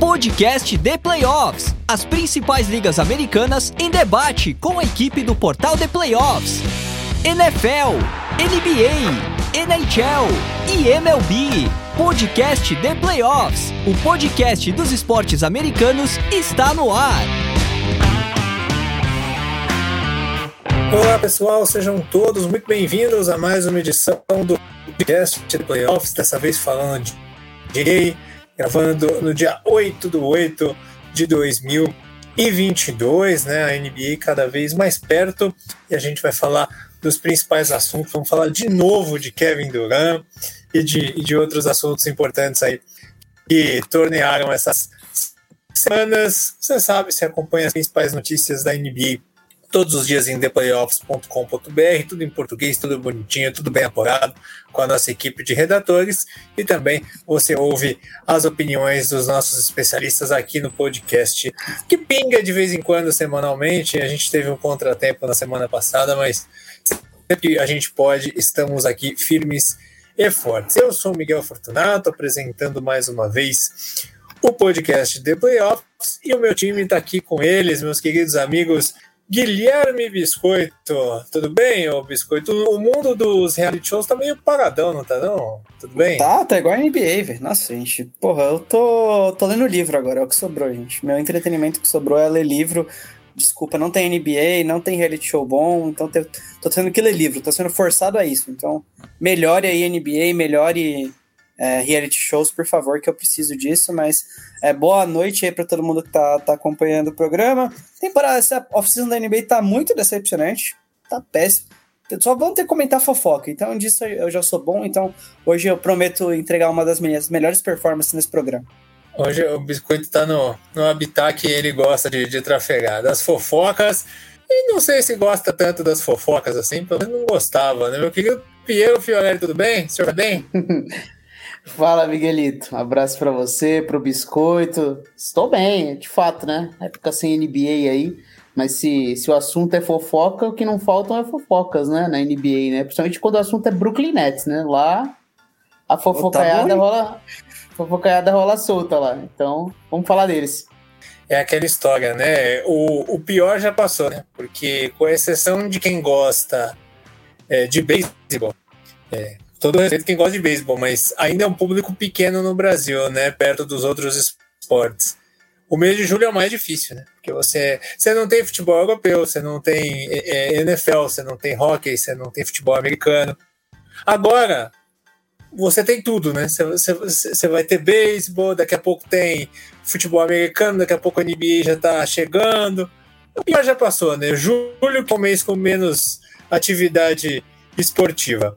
Podcast The Playoffs. As principais ligas americanas em debate com a equipe do portal The Playoffs. NFL, NBA, NHL e MLB. Podcast The Playoffs. O podcast dos esportes americanos está no ar. Olá pessoal, sejam todos muito bem-vindos a mais uma edição do podcast The Playoffs. Dessa vez falando de NBA gravando no dia 8 do 8 de 2022, né? A NBA cada vez mais perto e a gente vai falar dos principais assuntos. Vamos falar de novo de Kevin Durant e de, e de outros assuntos importantes aí que tornearam essas semanas. Você sabe, se acompanha as principais notícias da NBA todos os dias em theplayoffs.com.br, tudo em português, tudo bonitinho, tudo bem apurado com a nossa equipe de redatores e também você ouve as opiniões dos nossos especialistas aqui no podcast, que pinga de vez em quando semanalmente. A gente teve um contratempo na semana passada, mas sempre que a gente pode, estamos aqui firmes e fortes. Eu sou Miguel Fortunato, apresentando mais uma vez o podcast The Playoffs e o meu time está aqui com eles, meus queridos amigos Guilherme Biscoito, tudo bem, ô Biscoito? O mundo dos reality shows tá meio paradão, não tá não? Tudo bem? Tá, tá igual a NBA, velho. Nossa, gente. Porra, eu tô, tô lendo livro agora, é o que sobrou, gente. Meu entretenimento que sobrou é ler livro. Desculpa, não tem NBA, não tem reality show bom, então te, tô tendo que ler livro, tô sendo forçado a isso. Então, melhore aí NBA, melhore é, reality shows, por favor, que eu preciso disso, mas é, boa noite aí para todo mundo que tá, tá acompanhando o programa. Temporada, essa off-season da NBA tá muito decepcionante, tá péssimo. Só vamos ter que comentar fofoca, então disso eu já sou bom, então hoje eu prometo entregar uma das minhas melhores performances nesse programa. Hoje o Biscoito tá no, no habitat que ele gosta de, de trafegar, das fofocas, e não sei se gosta tanto das fofocas assim, pelo menos não gostava, né? Meu querido Piero Fiorelli, tudo bem? O senhor tá bem? Fala, Miguelito. Um abraço para você, pro Biscoito. Estou bem, de fato, né? Época sem NBA aí. Mas se, se o assunto é fofoca, o que não faltam é fofocas, né? Na NBA, né? Principalmente quando o assunto é Brooklyn Nets, né? Lá a fofocaiada tá rola. Fofocaiada rola solta lá. Então, vamos falar deles. É aquela história, né? O, o pior já passou, né? Porque, com exceção de quem gosta é, de beisebol, é, todo respeito quem gosta de beisebol, mas ainda é um público pequeno no Brasil, né? Perto dos outros esportes. O mês de julho é o mais difícil, né? Porque você, você não tem futebol europeu, você não tem é, é NFL, você não tem hockey, você não tem futebol americano. Agora, você tem tudo, né? Você, você, você vai ter beisebol, daqui a pouco tem futebol americano, daqui a pouco a NBA já tá chegando. O pior já passou, né? Julho é o mês com menos atividade esportiva.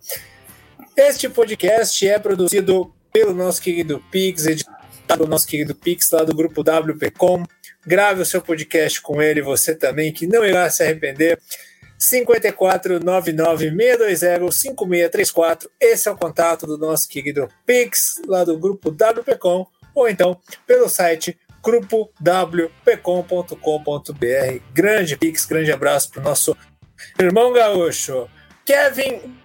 Este podcast é produzido pelo nosso querido Pix, editado pelo nosso querido Pix lá do grupo WPcom. Grave o seu podcast com ele, você também, que não irá se arrepender. 54996205634. Esse é o contato do nosso querido Pix, lá do grupo WPcom, ou então pelo site grupowpcom.com.br. Grande Pix, grande abraço para o nosso irmão gaúcho. Kevin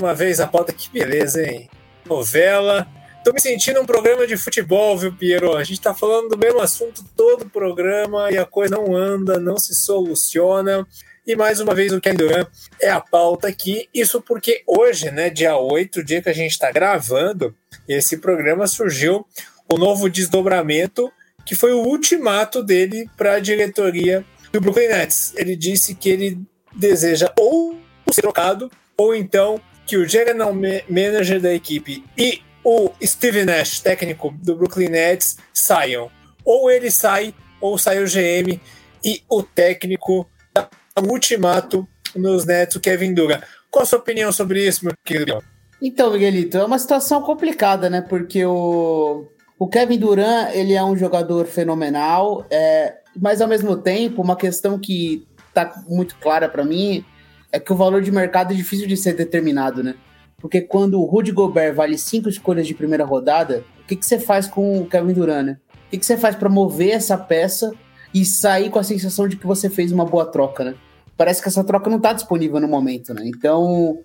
uma vez a pauta, que beleza, hein? Novela. Tô me sentindo um programa de futebol, viu, Piero? A gente tá falando do mesmo assunto todo o programa e a coisa não anda, não se soluciona. E mais uma vez o Ken Durant é a pauta aqui. Isso porque hoje, né, dia 8, dia que a gente está gravando, esse programa surgiu o novo desdobramento, que foi o ultimato dele para a diretoria do Brooklyn Nets. Ele disse que ele deseja ou ser trocado ou então que o general manager da equipe e o Steve Nash, técnico do Brooklyn Nets, saiam. Ou ele sai, ou sai o GM e o técnico dá um ultimato nos Nets, o Kevin Durant. Qual a sua opinião sobre isso, meu querido? Então, Miguelito, é uma situação complicada, né? Porque o, o Kevin Durant, ele é um jogador fenomenal, é, mas ao mesmo tempo, uma questão que tá muito clara para mim é que o valor de mercado é difícil de ser determinado, né? Porque quando o Rudy Gobert vale cinco escolhas de primeira rodada, o que, que você faz com o Kevin Durant, né? O que, que você faz para mover essa peça e sair com a sensação de que você fez uma boa troca, né? Parece que essa troca não está disponível no momento, né? Então,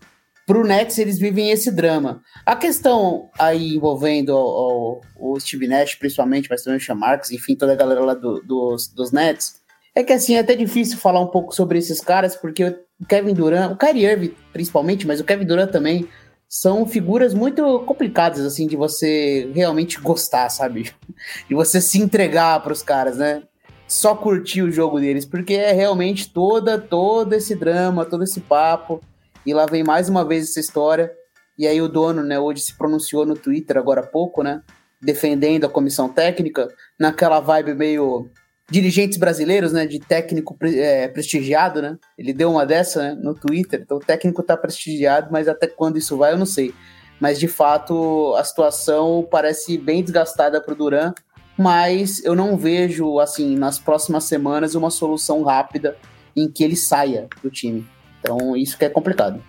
pro Nets eles vivem esse drama. A questão aí envolvendo o, o, o Steve Nash, principalmente, mas também o Sean Marks, enfim, toda a galera lá do, dos, dos Nets, é que assim, é até difícil falar um pouco sobre esses caras, porque o Kevin Durant, o Kyrie Irving principalmente, mas o Kevin Durant também, são figuras muito complicadas, assim, de você realmente gostar, sabe? De você se entregar para os caras, né? Só curtir o jogo deles, porque é realmente toda, todo esse drama, todo esse papo. E lá vem mais uma vez essa história. E aí o dono, né, hoje se pronunciou no Twitter agora há pouco, né? Defendendo a comissão técnica, naquela vibe meio dirigentes brasileiros, né, de técnico é, prestigiado, né? Ele deu uma dessa né, no Twitter, então o técnico está prestigiado, mas até quando isso vai eu não sei. Mas de fato a situação parece bem desgastada para o Duran, mas eu não vejo assim nas próximas semanas uma solução rápida em que ele saia do time. Então isso que é complicado.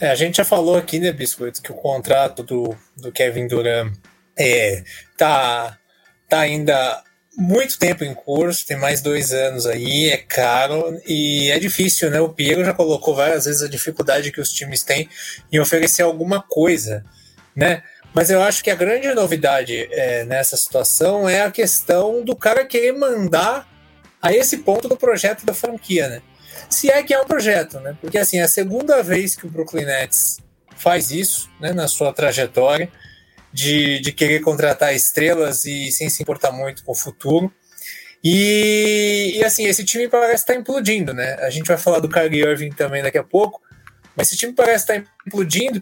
É, a gente já falou aqui, né, Biscoito, que o contrato do, do Kevin Durant é, tá, tá ainda muito tempo em curso, tem mais dois anos aí, é caro e é difícil, né? O Piero já colocou várias vezes a dificuldade que os times têm em oferecer alguma coisa, né? Mas eu acho que a grande novidade é, nessa situação é a questão do cara querer mandar a esse ponto do projeto da franquia, né? Se é que é um projeto, né? Porque assim, é a segunda vez que o Brooklyn Nets faz isso, né, na sua trajetória de, de querer contratar estrelas e sem se importar muito com o futuro. E, e, assim, esse time parece estar implodindo, né? A gente vai falar do Kyrie Irving também daqui a pouco, mas esse time parece estar implodindo.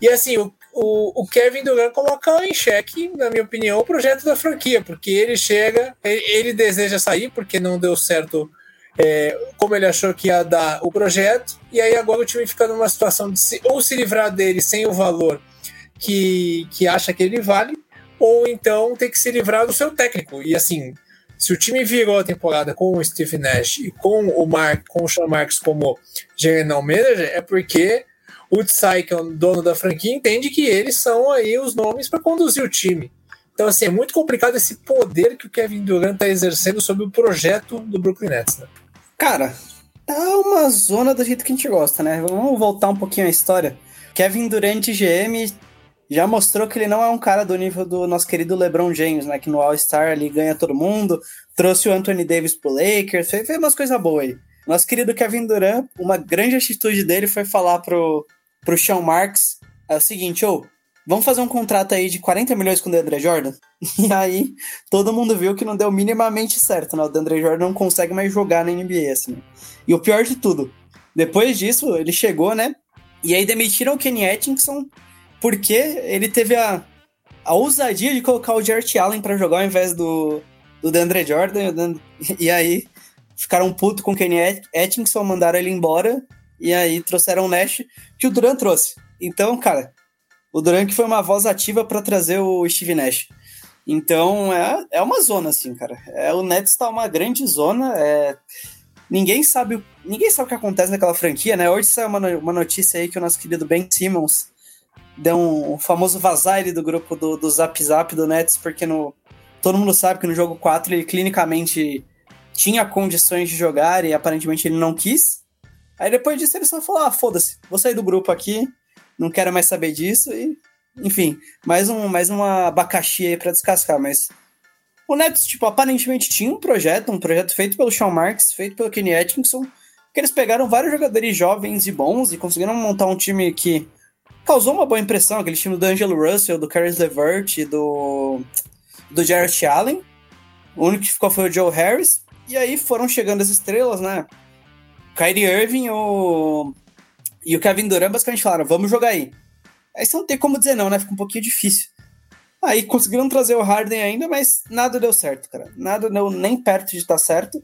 E assim, o, o, o Kevin Durant coloca em xeque, na minha opinião, o projeto da franquia, porque ele chega, ele, ele deseja sair porque não deu certo é, como ele achou que ia dar o projeto, e aí agora o time fica numa situação de se, ou se livrar dele sem o valor que, que acha que ele vale, ou então tem que se livrar do seu técnico. E assim, se o time virou a temporada com o Steve Nash e com o Mark, com o Sean Marks como general manager, é porque o Tsai, que é o dono da franquia, entende que eles são aí os nomes para conduzir o time. Então, assim, é muito complicado esse poder que o Kevin Durant está exercendo sobre o projeto do Brooklyn Nets, né? Cara, tá uma zona do jeito que a gente gosta, né? Vamos voltar um pouquinho à história. Kevin Durant GM já mostrou que ele não é um cara do nível do nosso querido LeBron James, né? Que no All-Star ali ganha todo mundo, trouxe o Anthony Davis pro Lakers, fez, umas coisas boas aí. Nosso querido Kevin Durant, uma grande atitude dele foi falar pro, pro Sean Marks é o seguinte, ô, vamos fazer um contrato aí de 40 milhões com o DeAndre Jordan? E aí, todo mundo viu que não deu minimamente certo, né? O DeAndre Jordan não consegue mais jogar na NBA, assim. E o pior de tudo, depois disso, ele chegou, né? E aí demitiram o Kenny Atkinson porque ele teve a, a ousadia de colocar o Jarrett Allen para jogar ao invés do, do DeAndre Jordan. E aí ficaram puto com o Kenny Atkinson, mandaram ele embora. E aí trouxeram o Nash, que o Duran trouxe. Então, cara, o Duran que foi uma voz ativa para trazer o Steve Nash. Então, é, é uma zona, assim, cara. É, o Nets tá uma grande zona. É, ninguém sabe ninguém sabe o que acontece naquela franquia, né? Hoje saiu uma, uma notícia aí que o nosso querido Ben Simmons deu um, um famoso vazar do grupo do, do Zap Zap do Nets, porque no, todo mundo sabe que no jogo 4 ele clinicamente tinha condições de jogar e aparentemente ele não quis. Aí depois disso ele só falou: ah, foda-se, vou sair do grupo aqui, não quero mais saber disso e. Enfim, mais, um, mais uma abacaxi aí pra descascar, mas. O Nets, tipo, aparentemente tinha um projeto, um projeto feito pelo Sean Marks, feito pelo Kenny Atkinson, que eles pegaram vários jogadores jovens e bons e conseguiram montar um time que causou uma boa impressão, aquele time do Angelo Russell, do Caris LeVert e do, do Jarrett Allen. O único que ficou foi o Joe Harris. E aí foram chegando as estrelas, né? Kyrie Irving o... e o Kevin Durant basicamente falaram, vamos jogar aí. Aí você não tem como dizer não, né? Fica um pouquinho difícil. Aí conseguiram trazer o Harden ainda, mas nada deu certo, cara. Nada deu nem perto de estar certo.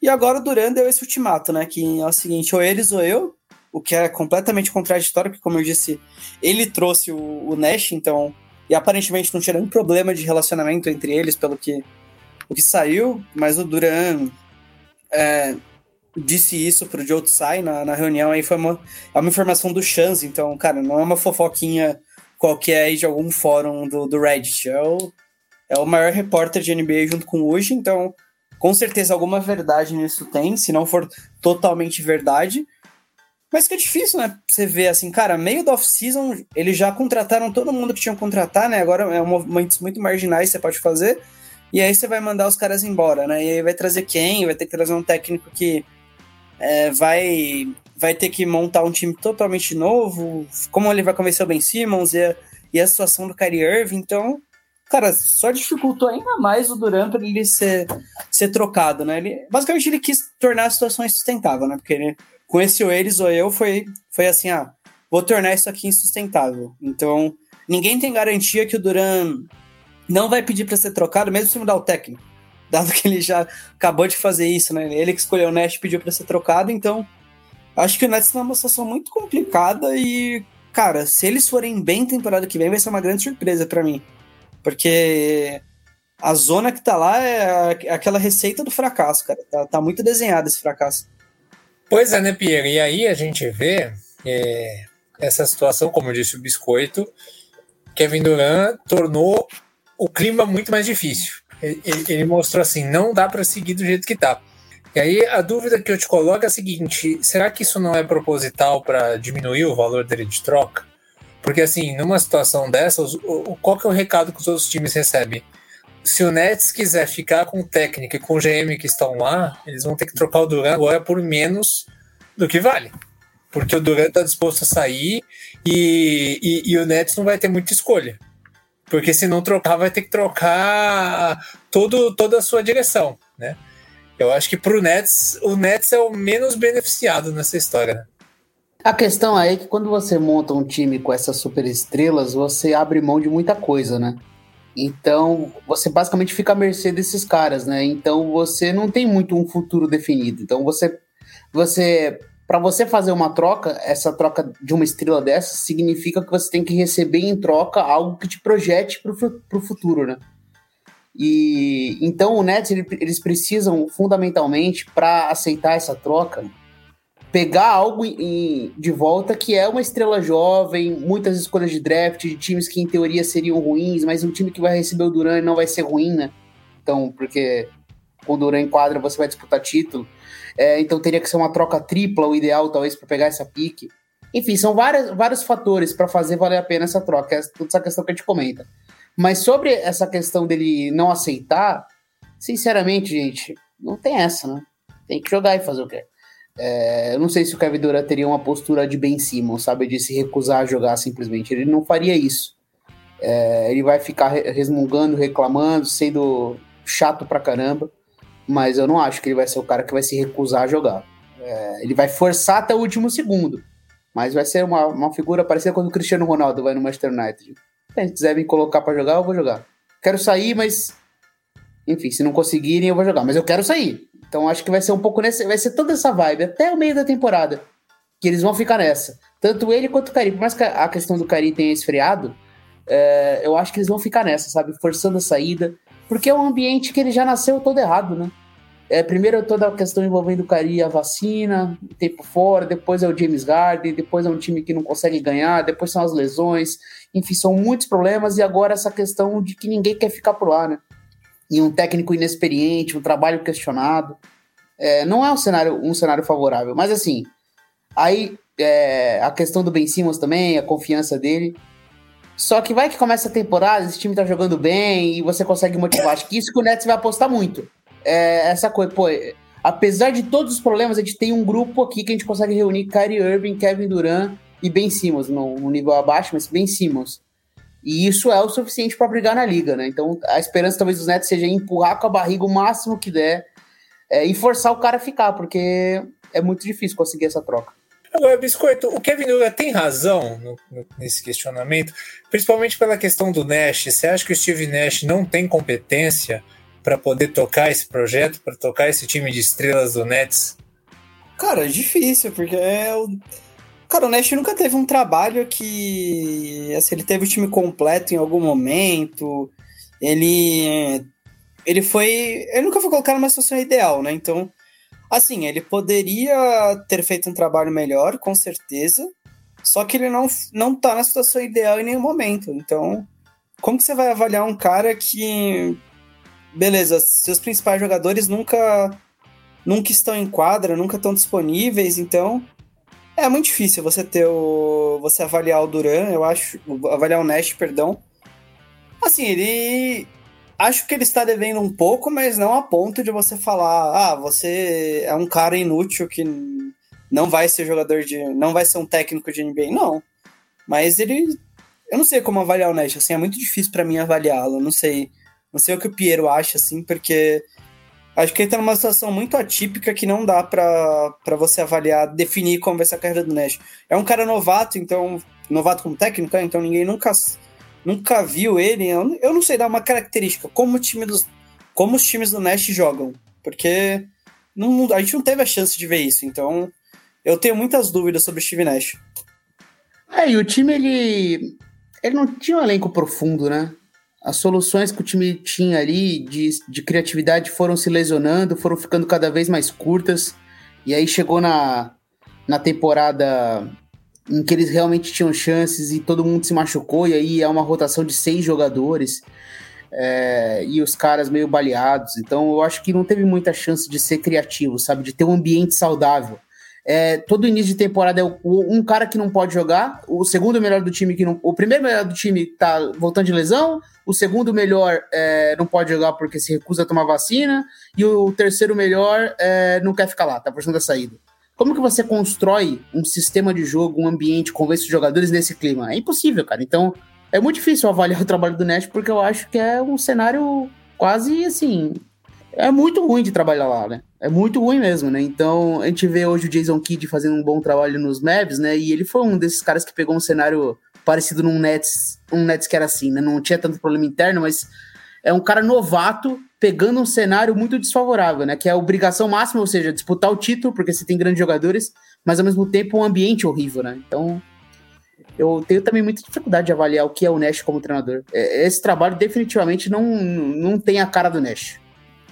E agora o Durant deu esse ultimato, né? Que é o seguinte, ou eles ou eu o que é completamente contraditório, porque, como eu disse, ele trouxe o, o Nash, então, e aparentemente não tinha nenhum problema de relacionamento entre eles, pelo que, o que saiu, mas o Duran é, disse isso pro Joe Tsai na, na reunião, aí foi uma, é uma informação do Chance, então, cara, não é uma fofoquinha qualquer aí de algum fórum do, do Reddit, é o, é o maior repórter de NBA junto com o então com certeza alguma verdade nisso tem, se não for totalmente verdade, Mas que é difícil, né? Você ver assim, cara, meio do off-season, eles já contrataram todo mundo que tinham que contratar, né? Agora é movimentos muito marginais que você pode fazer. E aí você vai mandar os caras embora, né? E aí vai trazer quem? Vai ter que trazer um técnico que é, vai, vai ter que montar um time totalmente novo. Como ele vai convencer o Ben Simmons e a, e a situação do Kyrie Irving. Então, cara, só dificultou ainda mais o Durant para ele ser, ser trocado, né? Ele, basicamente ele quis tornar a situação insustentável, né? Porque ele, com esse ou eles ou eu foi, foi assim, ah, vou tornar isso aqui insustentável. Então, ninguém tem garantia que o Durant não vai pedir para ser trocado, mesmo se mudar o técnico. Dado que ele já acabou de fazer isso, né? Ele que escolheu o Nash pediu para ser trocado, então acho que o Nets está numa situação muito complicada e, cara, se eles forem bem temporada que vem, vai ser uma grande surpresa para mim. Porque a zona que tá lá é aquela receita do fracasso, cara. Tá, tá muito desenhado esse fracasso. Pois é, né, Pierre? E aí a gente vê é, essa situação, como disse o Biscoito, Kevin Durant tornou o clima muito mais difícil. Ele, ele mostrou assim, não dá para seguir do jeito que tá. E aí a dúvida que eu te coloco é a seguinte: será que isso não é proposital para diminuir o valor dele de troca? Porque assim, numa situação dessas, o, qual que é o recado que os outros times recebem? Se o Nets quiser ficar com o técnico e com o GM que estão lá, eles vão ter que trocar o Duran agora por menos do que vale. Porque o Duran está disposto a sair e, e, e o Nets não vai ter muita escolha. Porque se não trocar, vai ter que trocar todo, toda a sua direção, né? Eu acho que pro Nets, o Nets é o menos beneficiado nessa história. A questão aí é que quando você monta um time com essas super estrelas, você abre mão de muita coisa, né? Então, você basicamente fica à mercê desses caras, né? Então, você não tem muito um futuro definido. Então, você você para você fazer uma troca, essa troca de uma estrela dessa significa que você tem que receber em troca algo que te projete para o futuro, né? E então o Nets eles precisam fundamentalmente para aceitar essa troca pegar algo em, de volta que é uma estrela jovem, muitas escolhas de draft de times que em teoria seriam ruins, mas um time que vai receber o Duran não vai ser ruim, né? Então, porque com o Duran em quadra você vai disputar título. É, então teria que ser uma troca tripla, o ideal talvez para pegar essa pique. Enfim, são várias, vários fatores para fazer valer a pena essa troca, essa, toda essa questão que a gente comenta. Mas sobre essa questão dele não aceitar, sinceramente, gente, não tem essa, né? Tem que jogar e fazer o quê? É, eu não sei se o Kevin Durant teria uma postura de Ben Simmons, sabe? De se recusar a jogar simplesmente. Ele não faria isso. É, ele vai ficar resmungando, reclamando, sendo chato pra caramba mas eu não acho que ele vai ser o cara que vai se recusar a jogar. É, ele vai forçar até o último segundo, mas vai ser uma, uma figura parecida quando o Cristiano Ronaldo vai no Manchester United. Se quiser me colocar para jogar, eu vou jogar. Quero sair, mas enfim, se não conseguirem, eu vou jogar. Mas eu quero sair. Então acho que vai ser um pouco nesse. Vai ser toda essa vibe até o meio da temporada. Que eles vão ficar nessa. Tanto ele quanto o Cari. Por mais que a questão do Cari tenha esfriado, é, eu acho que eles vão ficar nessa, sabe? Forçando a saída. Porque é um ambiente que ele já nasceu todo errado, né? É, primeiro toda a questão envolvendo o Cari a vacina, tempo fora, depois é o James Harden, depois é um time que não consegue ganhar, depois são as lesões, enfim, são muitos problemas e agora essa questão de que ninguém quer ficar por lá, né? E um técnico inexperiente, um trabalho questionado. É, não é um cenário, um cenário favorável, mas assim, aí é, a questão do Ben Simmons também, a confiança dele. Só que vai que começa a temporada, esse time tá jogando bem e você consegue motivar. Acho que isso que o Nets vai apostar muito. É essa coisa, pô, apesar de todos os problemas, a gente tem um grupo aqui que a gente consegue reunir Kyrie Irving, Kevin Durant e Ben Simmons, no nível abaixo, mas Ben Simmons. E isso é o suficiente para brigar na liga, né? Então a esperança talvez dos Nets seja empurrar com a barriga o máximo que der é, e forçar o cara a ficar, porque é muito difícil conseguir essa troca. Agora, Biscoito, o Kevin Durant tem razão no, no, nesse questionamento, principalmente pela questão do Nash. Você acha que o Steve Nash não tem competência para poder tocar esse projeto, para tocar esse time de estrelas do Nets? Cara, é difícil, porque é o. Cara, o Nash nunca teve um trabalho que. Assim, ele teve o time completo em algum momento. Ele. Ele foi. Ele nunca foi colocado numa situação ideal, né? Então, Assim, ele poderia ter feito um trabalho melhor, com certeza, só que ele não, não tá na situação ideal em nenhum momento. Então, como que você vai avaliar um cara que. Beleza, seus principais jogadores nunca nunca estão em quadra, nunca estão disponíveis, então É muito difícil você ter o. você avaliar o Duran, eu acho. Avaliar o Nash, perdão. Assim, ele. Acho que ele está devendo um pouco, mas não a ponto de você falar, ah, você é um cara inútil que não vai ser jogador de. não vai ser um técnico de NBA. Não. Mas ele. Eu não sei como avaliar o Nash, assim, é muito difícil para mim avaliá-lo. Não sei. Não sei o que o Piero acha, assim, porque acho que ele tá numa situação muito atípica que não dá para você avaliar, definir como vai ser a carreira do Nash. É um cara novato, então. Novato como técnico, então ninguém nunca, nunca viu ele. Eu, eu não sei dar uma característica, como, o time dos, como os times do Nash jogam. Porque não, a gente não teve a chance de ver isso, então eu tenho muitas dúvidas sobre o Steve Nash. É, e o time, ele. Ele não tinha um elenco profundo, né? As soluções que o time tinha ali de, de criatividade foram se lesionando, foram ficando cada vez mais curtas. E aí chegou na, na temporada em que eles realmente tinham chances e todo mundo se machucou, e aí é uma rotação de seis jogadores. É, e os caras meio baleados. Então eu acho que não teve muita chance de ser criativo, sabe? De ter um ambiente saudável. É, todo início de temporada é o, um cara que não pode jogar, o segundo melhor do time que não. O primeiro melhor do time tá voltando de lesão, o segundo melhor é, não pode jogar porque se recusa a tomar vacina, e o terceiro melhor é, não quer ficar lá, tá forçando a saída. Como que você constrói um sistema de jogo, um ambiente, convence os jogadores nesse clima? É impossível, cara. Então, é muito difícil avaliar o trabalho do Nash, porque eu acho que é um cenário quase assim. É muito ruim de trabalhar lá, né? É muito ruim mesmo, né? Então, a gente vê hoje o Jason Kidd fazendo um bom trabalho nos Mavs, né? E ele foi um desses caras que pegou um cenário parecido num Nets, um Nets que era assim, né? Não tinha tanto problema interno, mas é um cara novato pegando um cenário muito desfavorável, né? Que é a obrigação máxima, ou seja, disputar o título, porque você tem grandes jogadores, mas ao mesmo tempo um ambiente horrível, né? Então, eu tenho também muita dificuldade de avaliar o que é o Nash como treinador. É, esse trabalho definitivamente não, não tem a cara do Nash.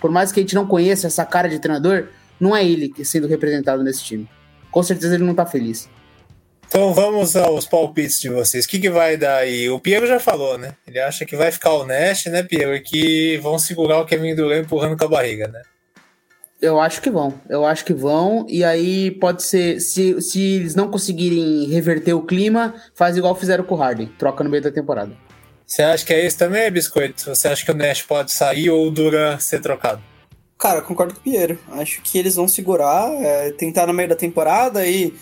Por mais que a gente não conheça essa cara de treinador, não é ele que sendo representado nesse time. Com certeza ele não tá feliz. Então vamos aos palpites de vocês. O que, que vai dar aí? O Piero já falou, né? Ele acha que vai ficar o Nash, né, Piero? E que vão segurar o Kevin Durant empurrando com a barriga, né? Eu acho que vão. Eu acho que vão. E aí pode ser. Se, se eles não conseguirem reverter o clima, faz igual fizeram com o Harden. Troca no meio da temporada. Você acha que é isso também, Biscoito? Você acha que o Nash pode sair ou o Duran ser trocado? Cara, concordo com o Piero. Acho que eles vão segurar, é, tentar no meio da temporada e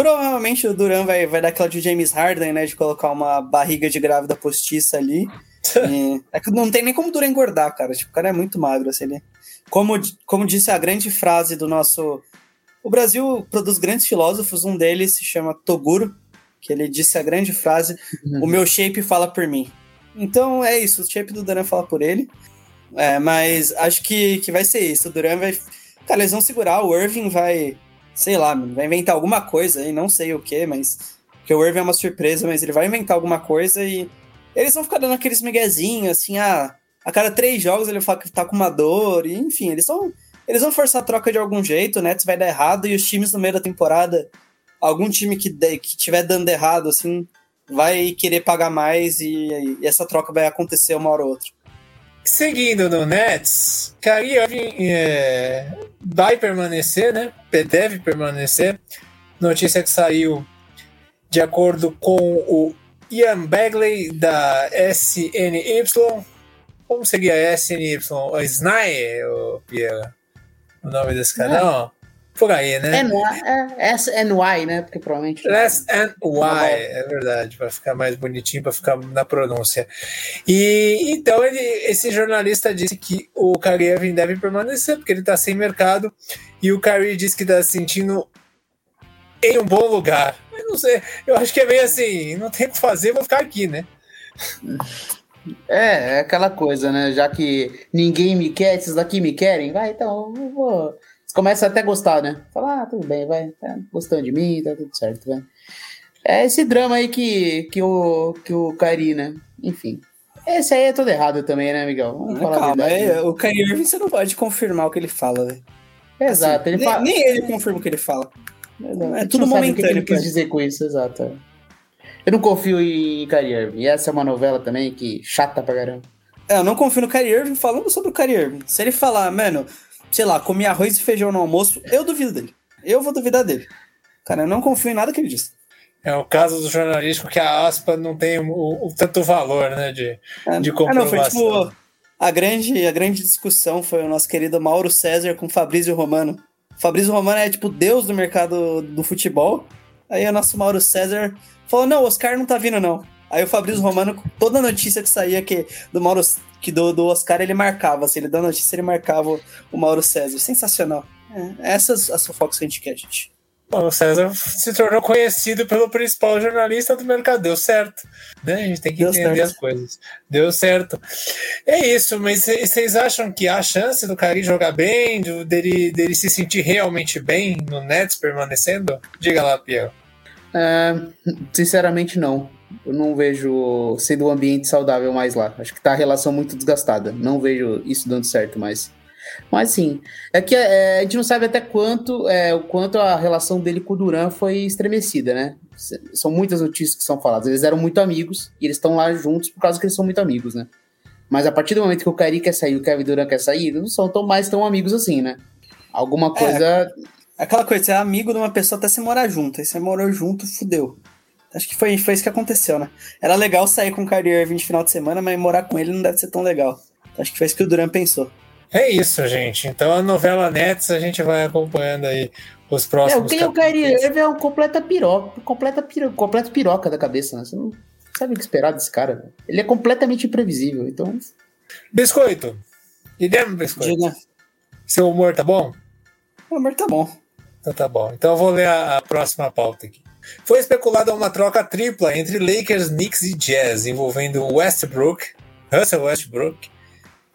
Provavelmente o Duran vai, vai dar aquela de James Harden, né? De colocar uma barriga de grávida postiça ali. e, é que não tem nem como o Duran engordar, cara. Tipo, o cara é muito magro, assim? Como, como disse a grande frase do nosso. O Brasil produz grandes filósofos, um deles se chama Toguro, que ele disse a grande frase: uhum. O meu shape fala por mim. Então é isso, o shape do Duran fala por ele. É, mas acho que, que vai ser isso. O Duran vai. Cara, eles vão segurar, o Irving vai sei lá, vai inventar alguma coisa aí, não sei o que, mas. Porque o Irving é uma surpresa, mas ele vai inventar alguma coisa e. Eles vão ficar dando aqueles miguezinhos, assim, ah, a cada três jogos ele fala que tá com uma dor, e, enfim, eles vão. Eles vão forçar a troca de algum jeito, o Nets vai dar errado, e os times no meio da temporada, algum time que, de, que tiver dando errado, assim, vai querer pagar mais e, e essa troca vai acontecer uma hora ou outra. Seguindo no Nets, Kyrie Irving é, vai permanecer, né? Deve permanecer. Notícia que saiu de acordo com o Ian Bagley da SNY. Como seguir a SNY? O SNY, o Pierre? O nome desse canal? Por aí, né? É, SNY, né? Porque provavelmente. SNY, é verdade, para ficar mais bonitinho, para ficar na pronúncia. E então ele, esse jornalista disse que o Kyrie Irving deve permanecer, porque ele está sem mercado, e o Kyrie disse que está se sentindo em um bom lugar. Eu não sei, eu acho que é meio assim, não tem o que fazer, vou ficar aqui, né? É, é aquela coisa, né? Já que ninguém me quer, esses daqui me querem, vai, então eu vou você começa até a gostar, né? Fala, ah, tudo bem, vai, tá gostando de mim, tá tudo certo, vai. É esse drama aí que, que o, que o Kairi, né? Enfim. Esse aí é todo errado também, né, Miguel? Vamos não, falar calma, é, o Kyrie Irving você não pode confirmar o que ele fala, velho. Exato. Assim, ele fala... nem, ele confirma o que ele fala. Exato. É tudo momentâneo. O que ele quis dizer com isso, exato. Eu não confio em Kyrie Irving. E essa é uma novela também que chata pra caramba. É, eu não confio no Kyrie Irving falando sobre o Kyrie Irving. Se ele falar, mano, sei lá, comer arroz e feijão no almoço, eu duvido dele. Eu vou duvidar dele. Cara, eu não confio em nada que ele diz. É o caso do jornalístico que a aspa não tem o, o tanto valor, né, de, é, de comprovação. É, não, foi tipo, a grande, a grande discussão foi o nosso querido Mauro César com Fabrício Romano. Fabrício Romano é tipo deus do mercado do futebol. Aí o nosso Mauro César falou: não, o Oscar não tá vindo, não. Aí o Fabrício Romano, toda notícia que saía que do Mauro, que do, do Oscar ele marcava, assim, ele deu notícia, ele marcava o Mauro César. Sensacional. É, essas as fofocas que a gente quer, gente. Bom, o César se tornou conhecido pelo principal jornalista do mercado. Deu certo. Né? A gente tem que Deu entender certo. as coisas. Deu certo. É isso, mas vocês acham que há chance do Cari jogar bem, dele, dele se sentir realmente bem no Nets permanecendo? Diga lá, Pierre. É, sinceramente, não. Eu não vejo sendo um ambiente saudável mais lá. Acho que tá a relação muito desgastada. Não vejo isso dando certo mais. Mas sim, é que é, a gente não sabe até quanto é, o quanto a relação dele com o Duran foi estremecida, né? São muitas notícias que são faladas. Eles eram muito amigos e eles estão lá juntos por causa que eles são muito amigos, né? Mas a partir do momento que o Kyrie quer sair e o Kevin Durant quer sair, eles não são tão mais tão amigos assim, né? Alguma é, coisa. É, aquela coisa, você é amigo de uma pessoa até se morar junto. Aí você morou junto, fudeu. Acho que foi, foi isso que aconteceu, né? Era legal sair com o Kyrie Irving de final de semana, mas morar com ele não deve ser tão legal. Acho que foi isso que o Duran pensou. É isso, gente. Então a novela Nets a gente vai acompanhando aí os próximos. É, o Kyrie Irving é um completa piroca, completa piroca, completa piroca da cabeça, né? Você não sabe o que esperar desse cara. Né? Ele é completamente imprevisível, então. Biscoito. Guilherme Biscoito. Diga. Seu humor tá bom? O humor tá bom. Então tá bom. Então eu vou ler a, a próxima pauta aqui. Foi especulada uma troca tripla entre Lakers, Knicks e Jazz envolvendo Westbrook, Russell Westbrook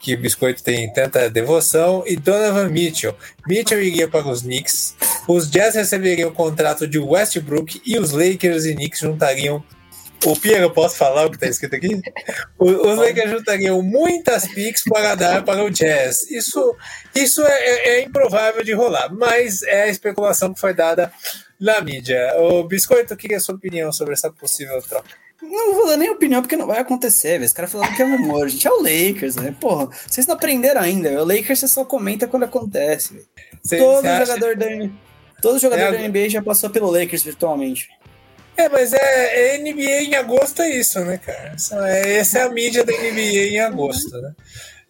que Biscoito tem tanta devoção, e Donovan Mitchell. Mitchell iria para os Knicks, os Jazz receberiam o contrato de Westbrook e os Lakers e Knicks juntariam. O Pierre, eu posso falar o que está escrito aqui? Os Lakers juntariam muitas picks para dar para o Jazz. Isso, isso é, é, é improvável de rolar, mas é a especulação que foi dada na mídia. O Biscoito, o que é a sua opinião sobre essa possível troca? Não vou dar nem opinião porque não vai acontecer, velho. Os caras falando que é rumor, gente. É o Lakers, né? Porra, vocês não aprenderam ainda. O Lakers você só comenta quando acontece, velho. Todo cê jogador da Todo jogador é da NBA já passou pelo Lakers virtualmente. É, mas é, é, NBA em agosto é isso, né, cara? É, essa é a mídia da NBA em agosto, né?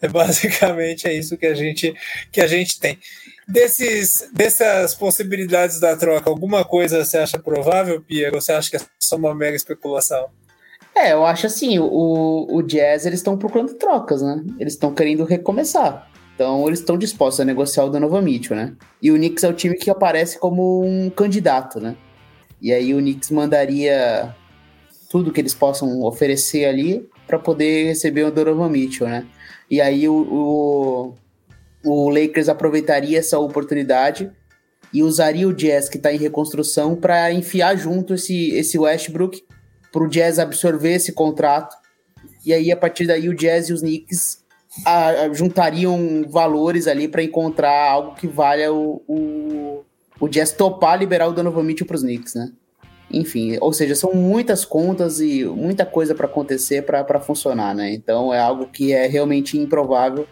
É basicamente é isso que a gente que a gente tem. Desses, dessas possibilidades da troca, alguma coisa você acha provável, Pia? Ou você acha que é só uma mega especulação? É, eu acho assim, o, o Jazz eles estão procurando trocas, né? Eles estão querendo recomeçar. Então eles estão dispostos a negociar o Donovan Mitchell, né? E o Knicks é o time que aparece como um candidato, né? E aí o Knicks mandaria tudo que eles possam oferecer ali para poder receber o Donovan Mitchell, né? E aí o, o, o Lakers aproveitaria essa oportunidade e usaria o Jazz que está em reconstrução para enfiar junto esse, esse Westbrook para o Jazz absorver esse contrato. E aí, a partir daí, o Jazz e os Knicks a, a, juntariam valores ali para encontrar algo que valha o, o, o Jazz topar liberar o Donovan Mitchell para os Knicks, né? Enfim, ou seja, são muitas contas e muita coisa para acontecer para funcionar, né? Então é algo que é realmente improvável.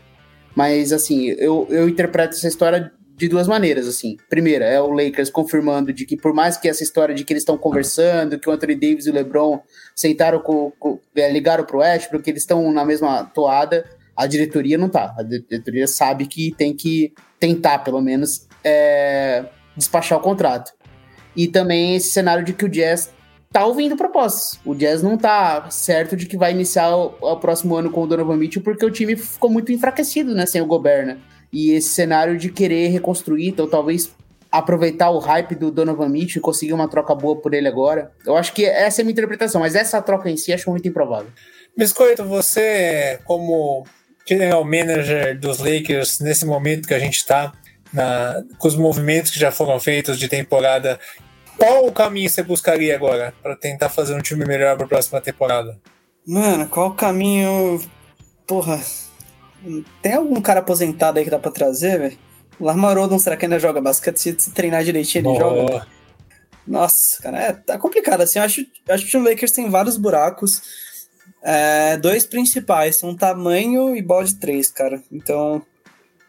Mas, assim, eu, eu interpreto essa história de duas maneiras, assim. Primeira, é o Lakers confirmando de que por mais que essa história de que eles estão conversando, que o Anthony Davis e o LeBron sentaram com, com é, ligaram pro Westbrook, que eles estão na mesma toada, a diretoria não tá. A diretoria sabe que tem que tentar, pelo menos, é, despachar o contrato. E também esse cenário de que o Jazz tá ouvindo propostas. O Jazz não tá certo de que vai iniciar o, o próximo ano com o Donovan Mitchell, porque o time ficou muito enfraquecido, né, sem o Gobert, né? e esse cenário de querer reconstruir, então talvez aproveitar o hype do Donovan Mitchell e conseguir uma troca boa por ele agora. Eu acho que essa é a minha interpretação, mas essa troca em si acho muito improvável. Biscoito, você como general manager dos Lakers nesse momento que a gente está, com os movimentos que já foram feitos de temporada, qual o caminho você buscaria agora para tentar fazer um time melhor para a próxima temporada? Mano, qual o caminho? Porra, tem algum cara aposentado aí que dá pra trazer, velho? O Lamar Odom, será que ainda joga basquete? Se, se treinar direitinho, ele Boa. joga. Nossa, cara, é, tá complicado. Assim, eu acho, eu acho que o Lakers tem vários buracos. É, dois principais são tamanho e bola de três, cara. Então,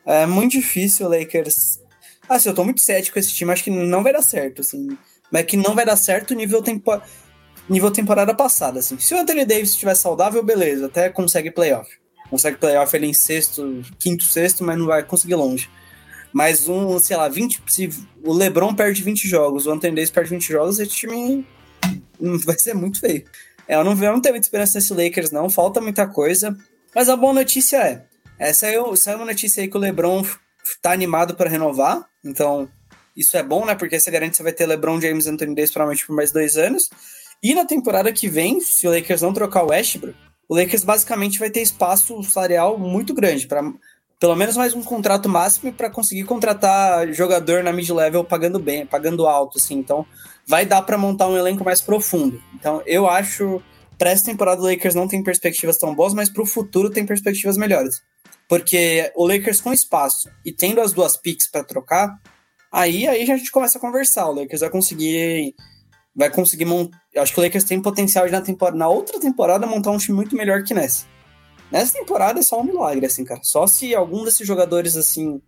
é muito difícil o Lakers. Assim, eu tô muito cético com esse time, acho que não vai dar certo, assim. Mas que não vai dar certo nível, tempo, nível temporada passada. Assim. Se o Anthony Davis estiver saudável, beleza, até consegue playoff. Consegue playoff ele em sexto, quinto, sexto, mas não vai conseguir longe. Mas um, sei lá, 20. Se o LeBron perde 20 jogos, o Anthony Davis perde 20 jogos, esse time vai ser muito feio. Eu não, eu não tenho muita esperança nesse Lakers, não. Falta muita coisa. Mas a boa notícia é: essa é, é uma notícia aí que o LeBron tá animado para renovar. Então, isso é bom, né? Porque você garante que você vai ter LeBron James e Anthony Davis provavelmente por mais dois anos. E na temporada que vem, se o Lakers não trocar o Westbrook, o Lakers basicamente vai ter espaço salarial muito grande para pelo menos mais um contrato máximo para conseguir contratar jogador na mid-level pagando bem, pagando alto, assim. Então, vai dar para montar um elenco mais profundo. Então, eu acho para essa temporada o Lakers não tem perspectivas tão boas, mas para o futuro tem perspectivas melhores. Porque o Lakers com espaço e tendo as duas picks para trocar, aí aí a gente começa a conversar. O Lakers vai conseguir vai conseguir montar. Acho que o Lakers tem potencial de na, temporada, na outra temporada montar um time muito melhor que nessa. Nessa temporada é só um milagre, assim, cara. Só se algum desses jogadores, assim,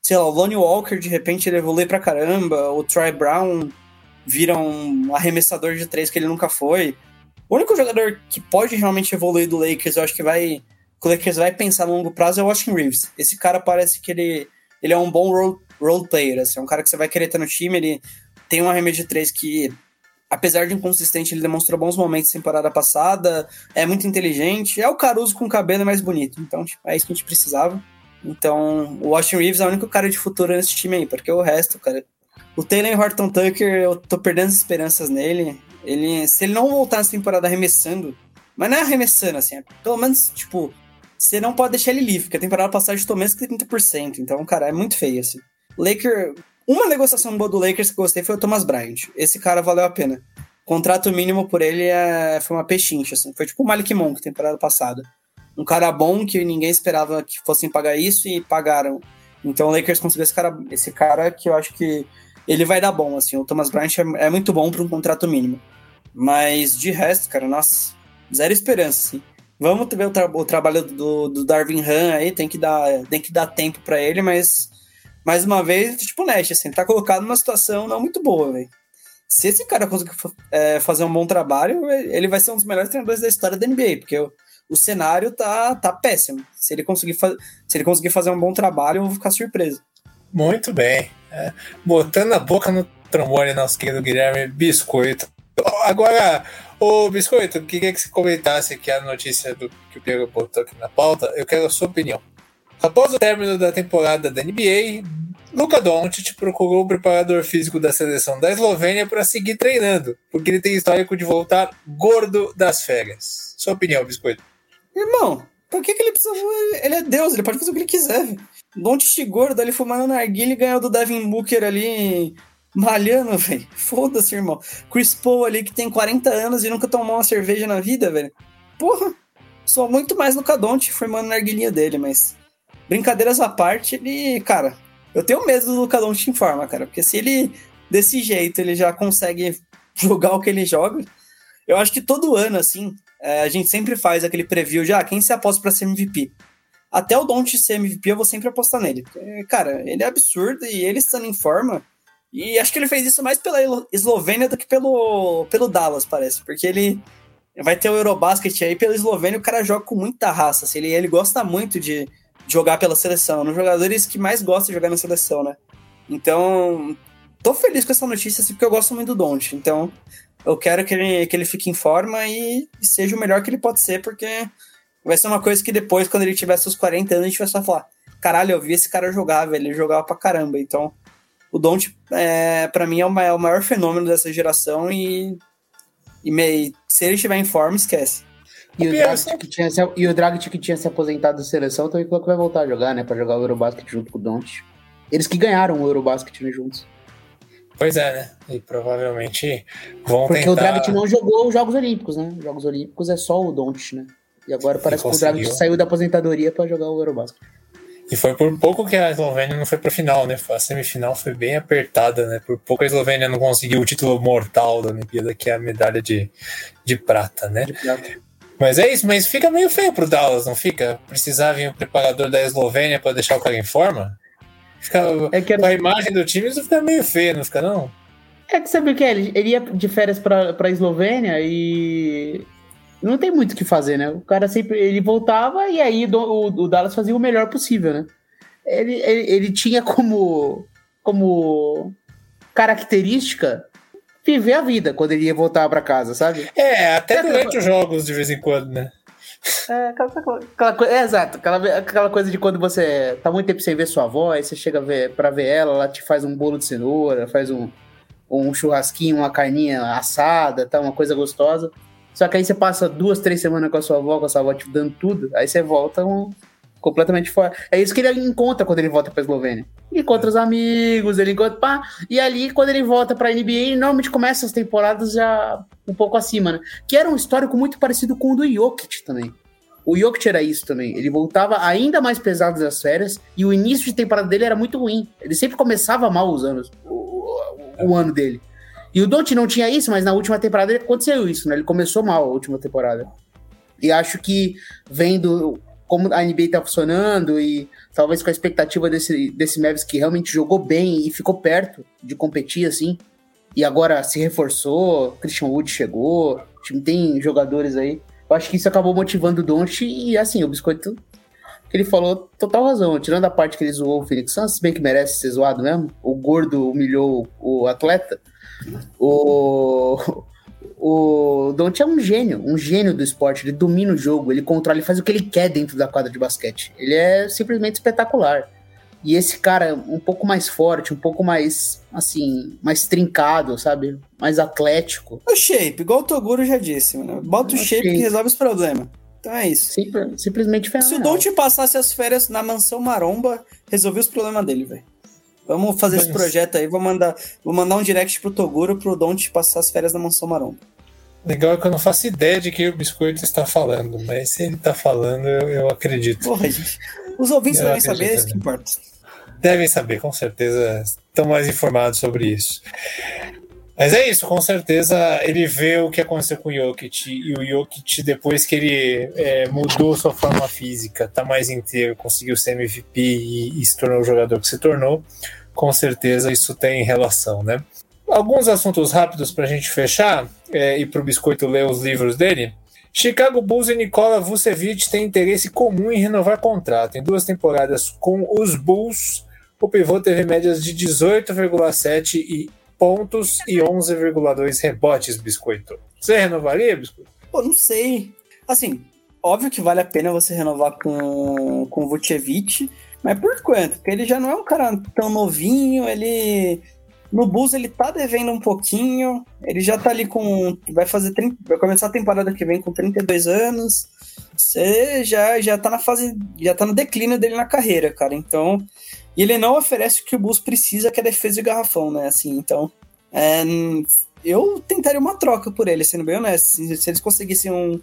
sei lá, o Lonnie Walker de repente ele evolui pra caramba, o Troy Brown vira um arremessador de três que ele nunca foi. O único jogador que pode realmente evoluir do Lakers, eu acho que vai. Que o Lakers vai pensar a longo prazo é o Austin Reeves. Esse cara parece que ele, ele é um bom role, role player, assim, é um cara que você vai querer ter no time, ele tem um arremesso de três que apesar de inconsistente, ele demonstrou bons momentos temporada passada, é muito inteligente, é o Caruso com o cabelo mais bonito, então tipo, é isso que a gente precisava. Então, o Austin Reeves é o único cara de futuro nesse time aí, porque o resto, cara. O Taylor Horton Tucker, eu tô perdendo as esperanças nele. Ele, se ele não voltar nessa temporada arremessando, mas não é arremessando, assim, é pelo menos, tipo, você não pode deixar ele livre, porque a temporada passada estou menos que 30%, então, cara, é muito feio, assim. Laker, uma negociação boa do Lakers que gostei foi o Thomas Bryant. Esse cara valeu a pena. contrato mínimo por ele é, foi uma pechincha, assim. Foi tipo o Malik Monk, temporada passada. Um cara bom que ninguém esperava que fossem pagar isso e pagaram. Então o Lakers conseguiu esse cara, esse cara que eu acho que ele vai dar bom, assim. O Thomas Bryant é, é muito bom para um contrato mínimo. Mas de resto, cara, nossa, zero esperança, assim. Vamos ver o, tra o trabalho do, do, Darvin Han aí, tem que dar, tem que dar tempo para ele, mas mais uma vez, tipo o Nash, assim, tá colocado numa situação não muito boa, velho. Se esse cara conseguir é, fazer um bom trabalho, ele vai ser um dos melhores treinadores da história da NBA, porque o, o cenário tá, tá péssimo. Se ele, conseguir se ele conseguir fazer um bom trabalho, eu vou ficar surpreso. Muito bem. É, botando a boca no trombone, nosso querido Guilherme Biscoito. Agora, o Biscoito, queria que você comentasse aqui a notícia do que o Pedro botou aqui na pauta. Eu quero a sua opinião. Após o término da temporada da NBA, Luka Doncic procurou o preparador físico da seleção da Eslovênia para seguir treinando, porque ele tem histórico de voltar gordo das férias. Sua opinião, Biscoito? Irmão, por que, que ele precisa. Ele é Deus, ele pode fazer o que ele quiser. Doncic gordo ali fumando narguilha e ganhou do Devin Booker ali malhando, velho. Foda-se, irmão. Chris Paul ali que tem 40 anos e nunca tomou uma cerveja na vida, velho. Porra, sou muito mais Luka Doncic formando narguilhinha dele, mas brincadeiras à parte, ele, cara, eu tenho medo do Luka Doncic em forma, cara, porque se ele desse jeito ele já consegue jogar o que ele joga, eu acho que todo ano assim, é, a gente sempre faz aquele preview de ah, quem se aposta para ser MVP. Até o Doncic ser MVP, eu vou sempre apostar nele. Porque, cara, ele é absurdo e ele estando em forma, e acho que ele fez isso mais pela Eslovênia do que pelo, pelo Dallas, parece, porque ele vai ter o Eurobasket aí pela Eslovênia, o cara joga com muita raça, assim, ele, ele gosta muito de jogar pela seleção, um dos jogadores que mais gosta de jogar na seleção, né? Então, tô feliz com essa notícia, assim, porque eu gosto muito do Don't. Então, eu quero que ele, que ele fique em forma e, seja o melhor que ele pode ser, porque vai ser uma coisa que depois, quando ele tiver seus 40 anos, a gente vai só falar: caralho, eu vi esse cara jogar, velho, ele jogava pra caramba. Então, o Don't, é, para mim, é o maior, é o maior, fenômeno dessa geração e, e me, se ele estiver em forma, esquece. E o, Dragic que tinha se, e o Dragic que tinha se aposentado da seleção também falou que vai voltar a jogar, né? Pra jogar o Eurobasket junto com o Don't. Eles que ganharam o Eurobasket né, juntos. Pois é, né? E provavelmente vão Porque tentar... o Dragic não jogou os Jogos Olímpicos, né? Os Jogos Olímpicos é só o Don't, né? E agora parece que o Dragic saiu da aposentadoria para jogar o Eurobasket. E foi por pouco que a Eslovênia não foi pra final, né? A semifinal foi bem apertada, né? Por pouco a Eslovênia não conseguiu o título mortal da Olimpíada, que é a medalha de, de prata, né? De prata. Mas é isso, mas fica meio feio pro Dallas, não fica? Precisar vir o preparador da Eslovênia para deixar o cara em forma? Fica, é que a imagem do time isso fica meio feio, não fica não? É que sabe o que é? Ele, ele ia de férias pra, pra Eslovênia e não tem muito o que fazer, né? O cara sempre ele voltava e aí do, o, o, Dallas fazia o melhor possível, né? Ele, ele, ele, tinha como, como característica viver a vida quando ele ia voltar para casa, sabe? É, até durante os jogos de vez em quando, né? É, aquela, aquela, é, exato, aquela, aquela coisa de quando você tá muito tempo sem ver sua avó, aí você chega ver, pra ver ela, ela te faz um bolo de cenoura, faz um, um churrasquinho, uma carninha assada, tá, uma coisa gostosa. Só que aí você passa duas, três semanas com a sua avó, com a sua avó te dando tudo, aí você volta um, completamente fora. É isso que ele encontra quando ele volta pra Eslovênia. Ele encontra os amigos, ele encontra. Pá, e ali, quando ele volta pra NBA, ele normalmente começa as temporadas já um pouco acima, né? Que era um histórico muito parecido com o do Jokic também. O Jokic era isso também. Ele voltava ainda mais pesado das férias e o início de temporada dele era muito ruim. Ele sempre começava mal os anos, o, o, o ano dele. E o Don't não tinha isso, mas na última temporada aconteceu isso, né? Ele começou mal a última temporada. E acho que vendo como a NBA tá funcionando e talvez com a expectativa desse, desse Mavis que realmente jogou bem e ficou perto de competir, assim, e agora se reforçou, Christian Wood chegou, time tem jogadores aí. Eu acho que isso acabou motivando o Don't e, assim, o Biscoito que ele falou total razão. Tirando a parte que ele zoou o Phoenix Suns, bem que merece ser zoado mesmo, o gordo humilhou o atleta. O, o Don't é um gênio, um gênio do esporte. Ele domina o jogo, ele controla, ele faz o que ele quer dentro da quadra de basquete. Ele é simplesmente espetacular. E esse cara um pouco mais forte, um pouco mais, assim, mais trincado, sabe? Mais atlético. O shape, igual o Toguro já disse, mano. Bota o, o shape, shape que resolve os problemas. Então é isso. Simples, simplesmente fenomenal. Se o Don't passasse as férias na mansão maromba, resolveu os problemas dele, velho. Vamos fazer Vamos. esse projeto aí. Vou mandar, vou mandar um direct pro Toguro pro Don't passar as férias na mansão maromba. Legal é que eu não faço ideia de que o Biscoito está falando, mas se ele está falando, eu, eu, acredito. Porra, gente. Os ouvintes eu devem saber, é isso que importa. Devem saber, com certeza estão mais informados sobre isso. Mas é isso, com certeza ele vê o que aconteceu com o Jokic e o Jokic, depois que ele é, mudou sua forma física, tá mais inteiro, conseguiu ser MVP e, e se tornou o jogador que se tornou, com certeza isso tem relação, né? Alguns assuntos rápidos para a gente fechar é, e para o Biscoito ler os livros dele. Chicago Bulls e Nikola Vucevic têm interesse comum em renovar contrato. Em duas temporadas com os Bulls, o pivô teve médias de 18,7 e pontos e 11,2 rebotes, Biscoito. Você renovaria, Biscoito? Pô, não sei. Assim, óbvio que vale a pena você renovar com, com o Vucevic, mas por quanto? Porque ele já não é um cara tão novinho, ele... No Bulls ele tá devendo um pouquinho, ele já tá ali com... vai fazer... 30, vai começar a temporada que vem com 32 anos, você já, já tá na fase... já tá no declínio dele na carreira, cara, então... E ele não oferece o que o Bulls precisa, que é defesa de garrafão, né? Assim, então. É, eu tentaria uma troca por ele, sendo bem honesto. Se, se eles conseguissem um.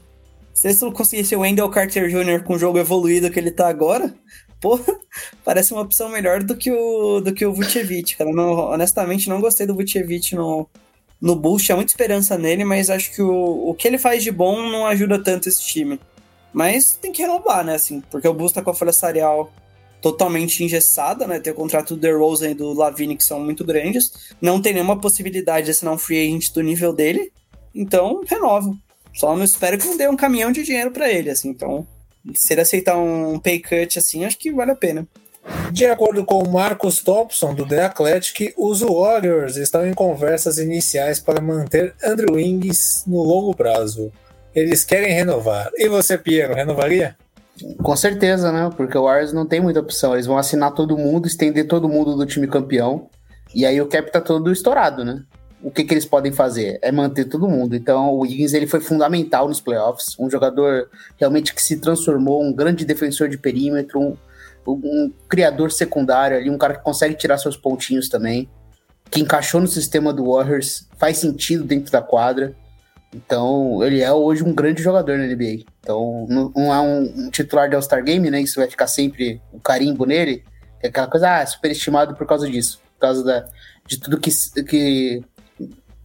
Se eles conseguissem o Wendell Carter Jr. com o jogo evoluído que ele tá agora, parece uma opção melhor do que o, do que o Vucevic, cara. Não, honestamente, não gostei do Vucevic no, no Bulls, tinha muita esperança nele, mas acho que o, o que ele faz de bom não ajuda tanto esse time. Mas tem que renovar, né, assim, porque o Bulls tá com a folha salarial totalmente engessada, né? Tem o contrato do DeRozan e do Lavine que são muito grandes. Não tem nenhuma possibilidade de assinar um free agent do nível dele. Então, renovo. Só não espero que não dê um caminhão de dinheiro para ele, assim. Então, se ele aceitar um pay cut assim, acho que vale a pena. De acordo com o Marcos Thompson, do The Athletic, os Warriors estão em conversas iniciais para manter Andrew Wings no longo prazo. Eles querem renovar. E você, Piero, renovaria? Com certeza, né? Porque o Warriors não tem muita opção. Eles vão assinar todo mundo, estender todo mundo do time campeão. E aí o cap tá todo estourado, né? O que, que eles podem fazer? É manter todo mundo. Então o Wiggins ele foi fundamental nos playoffs. Um jogador realmente que se transformou, um grande defensor de perímetro, um, um criador secundário ali, um cara que consegue tirar seus pontinhos também. Que encaixou no sistema do Warriors, faz sentido dentro da quadra. Então, ele é hoje um grande jogador na NBA. Então, não é um, um titular de All-Star Game, né? Isso vai ficar sempre um carimbo nele. É aquela coisa, ah, superestimado por causa disso. Por causa da, de tudo que, que,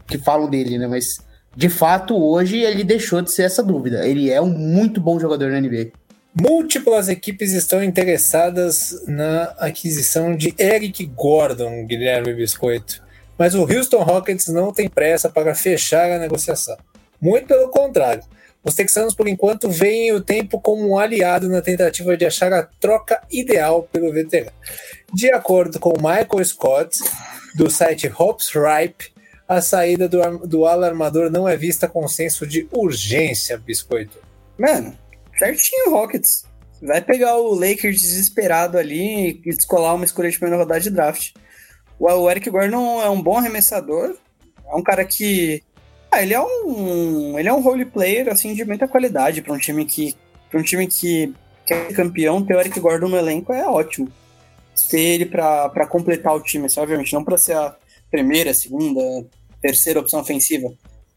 que falam dele, né? Mas, de fato, hoje ele deixou de ser essa dúvida. Ele é um muito bom jogador na NBA. Múltiplas equipes estão interessadas na aquisição de Eric Gordon, Guilherme Biscoito. Mas o Houston Rockets não tem pressa para fechar a negociação. Muito pelo contrário. Os texanos, por enquanto, veem o tempo como um aliado na tentativa de achar a troca ideal pelo veterano. De acordo com Michael Scott, do site Hopes Ripe, a saída do, do alarmador não é vista com senso de urgência, Biscoito. Mano, certinho, Rockets. Vai pegar o Lakers desesperado ali e descolar uma escolha de primeira rodada de draft. O Eric Gordon é um bom arremessador, é um cara que ah, ele é um ele é um role player assim de muita qualidade para um time que para um time que quer ser campeão, ter o Eric Gordon no elenco é ótimo. Ter ele para completar o time, assim, obviamente não para ser a primeira, segunda, terceira opção ofensiva,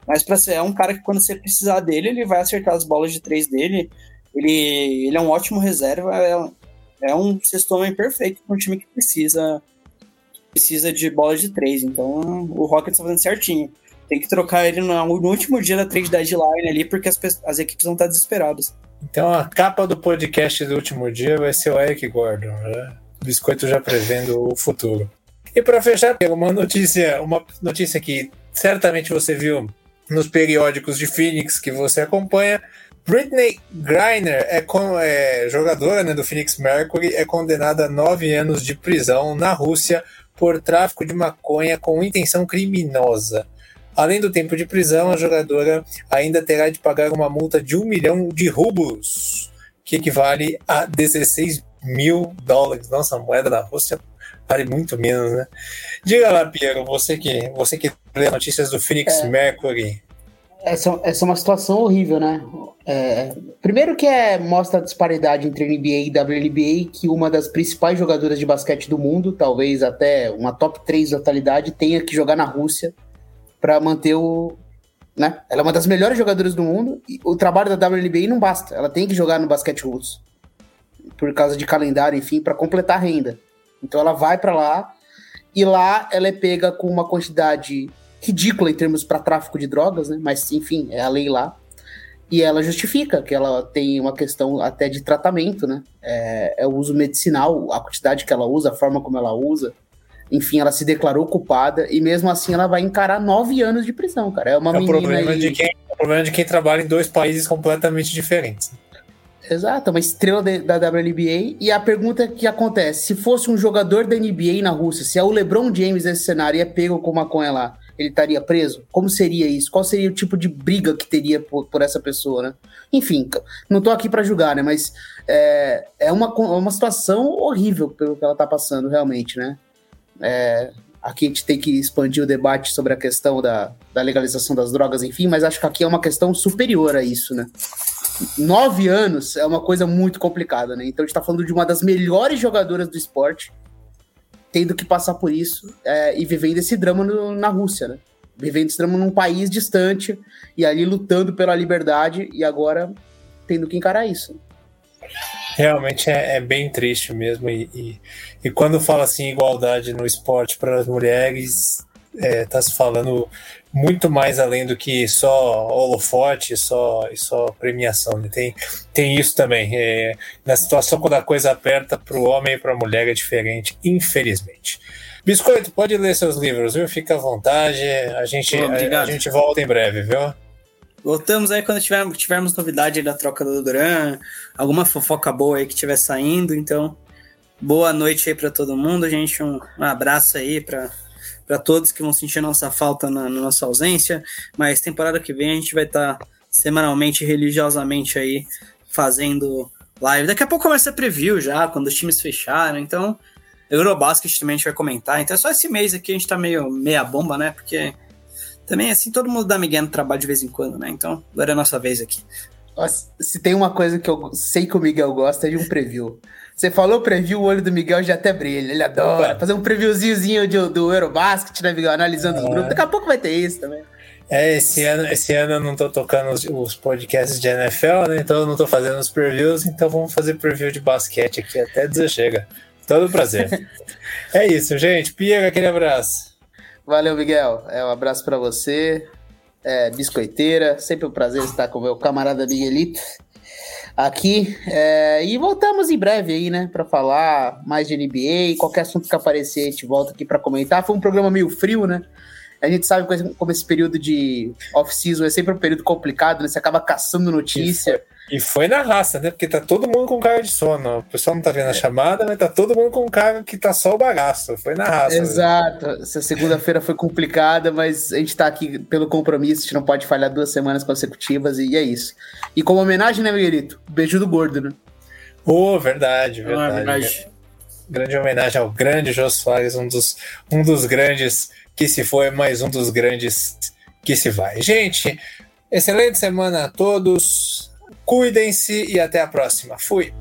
mas para ser é um cara que quando você precisar dele, ele vai acertar as bolas de três dele. Ele, ele é um ótimo reserva, é, é um sexto homem perfeito para um time que precisa precisa de bolas de três. Então o Rockets está fazendo certinho. Tem que trocar ele no, no último dia da trade deadline ali, porque as, as equipes vão estar desesperadas. Então a capa do podcast do último dia vai ser o Eric Gordon, né? Biscoito já prevendo o futuro. E para fechar, uma notícia, uma notícia que certamente você viu nos periódicos de Phoenix que você acompanha. Britney Griner é, é jogadora né, do Phoenix Mercury, é condenada a nove anos de prisão na Rússia por tráfico de maconha com intenção criminosa. Além do tempo de prisão, a jogadora ainda terá de pagar uma multa de um milhão de rublos, que equivale a 16 mil dólares. Nossa, a moeda da Rússia vale muito menos, né? Diga lá, Piero, você que, você que lê notícias do Phoenix é, Mercury. Essa, essa é uma situação horrível, né? É, primeiro que é, mostra a disparidade entre NBA e WNBA, que uma das principais jogadoras de basquete do mundo, talvez até uma top 3 da atualidade, tenha que jogar na Rússia para manter o. Né? Ela é uma das melhores jogadoras do mundo e o trabalho da WNBA não basta. Ela tem que jogar no basquete russo. Por causa de calendário, enfim, para completar a renda. Então ela vai para lá e lá ela é pega com uma quantidade ridícula em termos para tráfico de drogas, né? Mas enfim, é a lei lá. E ela justifica que ela tem uma questão até de tratamento, né? É, é o uso medicinal, a quantidade que ela usa, a forma como ela usa. Enfim, ela se declarou culpada e mesmo assim ela vai encarar nove anos de prisão, cara. É uma é menina. O problema, aí... de quem, é o problema de quem trabalha em dois países completamente diferentes. Exato, uma estrela de, da WNBA. E a pergunta que acontece: se fosse um jogador da NBA na Rússia, se é o LeBron James nesse cenário e é pego com maconha lá, ele estaria preso? Como seria isso? Qual seria o tipo de briga que teria por, por essa pessoa, né? Enfim, não tô aqui para julgar, né? Mas é, é uma, uma situação horrível pelo que ela tá passando, realmente, né? É, aqui a gente tem que expandir o debate sobre a questão da, da legalização das drogas, enfim, mas acho que aqui é uma questão superior a isso, né? Nove anos é uma coisa muito complicada, né? Então a gente tá falando de uma das melhores jogadoras do esporte, tendo que passar por isso é, e vivendo esse drama no, na Rússia, né? Vivendo esse drama num país distante e ali lutando pela liberdade e agora tendo que encarar isso. Realmente é, é bem triste mesmo. E, e, e, quando fala assim igualdade no esporte para as mulheres, está é, tá se falando muito mais além do que só holofote só, e só premiação. Né? Tem, tem isso também. É, na situação quando a coisa aperta para o homem e para a mulher é diferente, infelizmente. Biscoito, pode ler seus livros, viu? Fica à vontade. A gente, a, a, gente volta em breve, viu? Voltamos aí quando tivermos, tivermos novidade da troca do Duran, alguma fofoca boa aí que estiver saindo. Então, boa noite aí para todo mundo, gente. Um, um abraço aí para para todos que vão sentir nossa falta na, na, nossa ausência. Mas temporada que vem a gente vai estar tá semanalmente, religiosamente aí fazendo live. Daqui a pouco começa a preview já, quando os times fecharam. Então, Eurobasket também a gente vai comentar. Então, é só esse mês aqui a gente tá meio meia bomba, né? Porque também, assim, todo mundo dá Miguel no trabalho de vez em quando, né? Então, agora é a nossa vez aqui. Se tem uma coisa que eu sei que o Miguel gosta é de um preview. Você falou preview, o olho do Miguel já até brilha. Ele adora fazer um previewzinho do, do Eurobasket, né, Miguel? Analisando é. os grupos. Daqui a pouco vai ter isso também. É, esse ano, esse ano eu não tô tocando os, os, podcasts de NFL, né? Então eu não tô fazendo os previews, então vamos fazer preview de basquete aqui até dizer chega. Todo prazer. é isso, gente. Piega, aquele abraço. Valeu, Miguel. É um abraço para você. é, biscoiteira. Sempre um prazer estar com o meu camarada Miguelito aqui. É, e voltamos em breve aí, né, para falar mais de NBA. Qualquer assunto que aparecer, a gente volta aqui para comentar. Foi um programa meio frio, né? A gente sabe como esse período de off-season é sempre um período complicado, né? Você acaba caçando notícia. E foi na raça, né? Porque tá todo mundo com cara de sono. O pessoal não tá vendo a chamada, mas tá todo mundo com cara que tá só o bagaço. Foi na raça. Exato. Mesmo. Essa segunda-feira foi complicada, mas a gente tá aqui pelo compromisso. A gente não pode falhar duas semanas consecutivas e é isso. E como homenagem, né, Miguelito? Beijo do gordo, né? Oh, verdade, verdade. Ah, verdade. Grande homenagem ao grande Jô Soares, um dos, um dos grandes que se foi, mais um dos grandes que se vai. Gente, excelente semana a todos. Cuidem-se e até a próxima. Fui.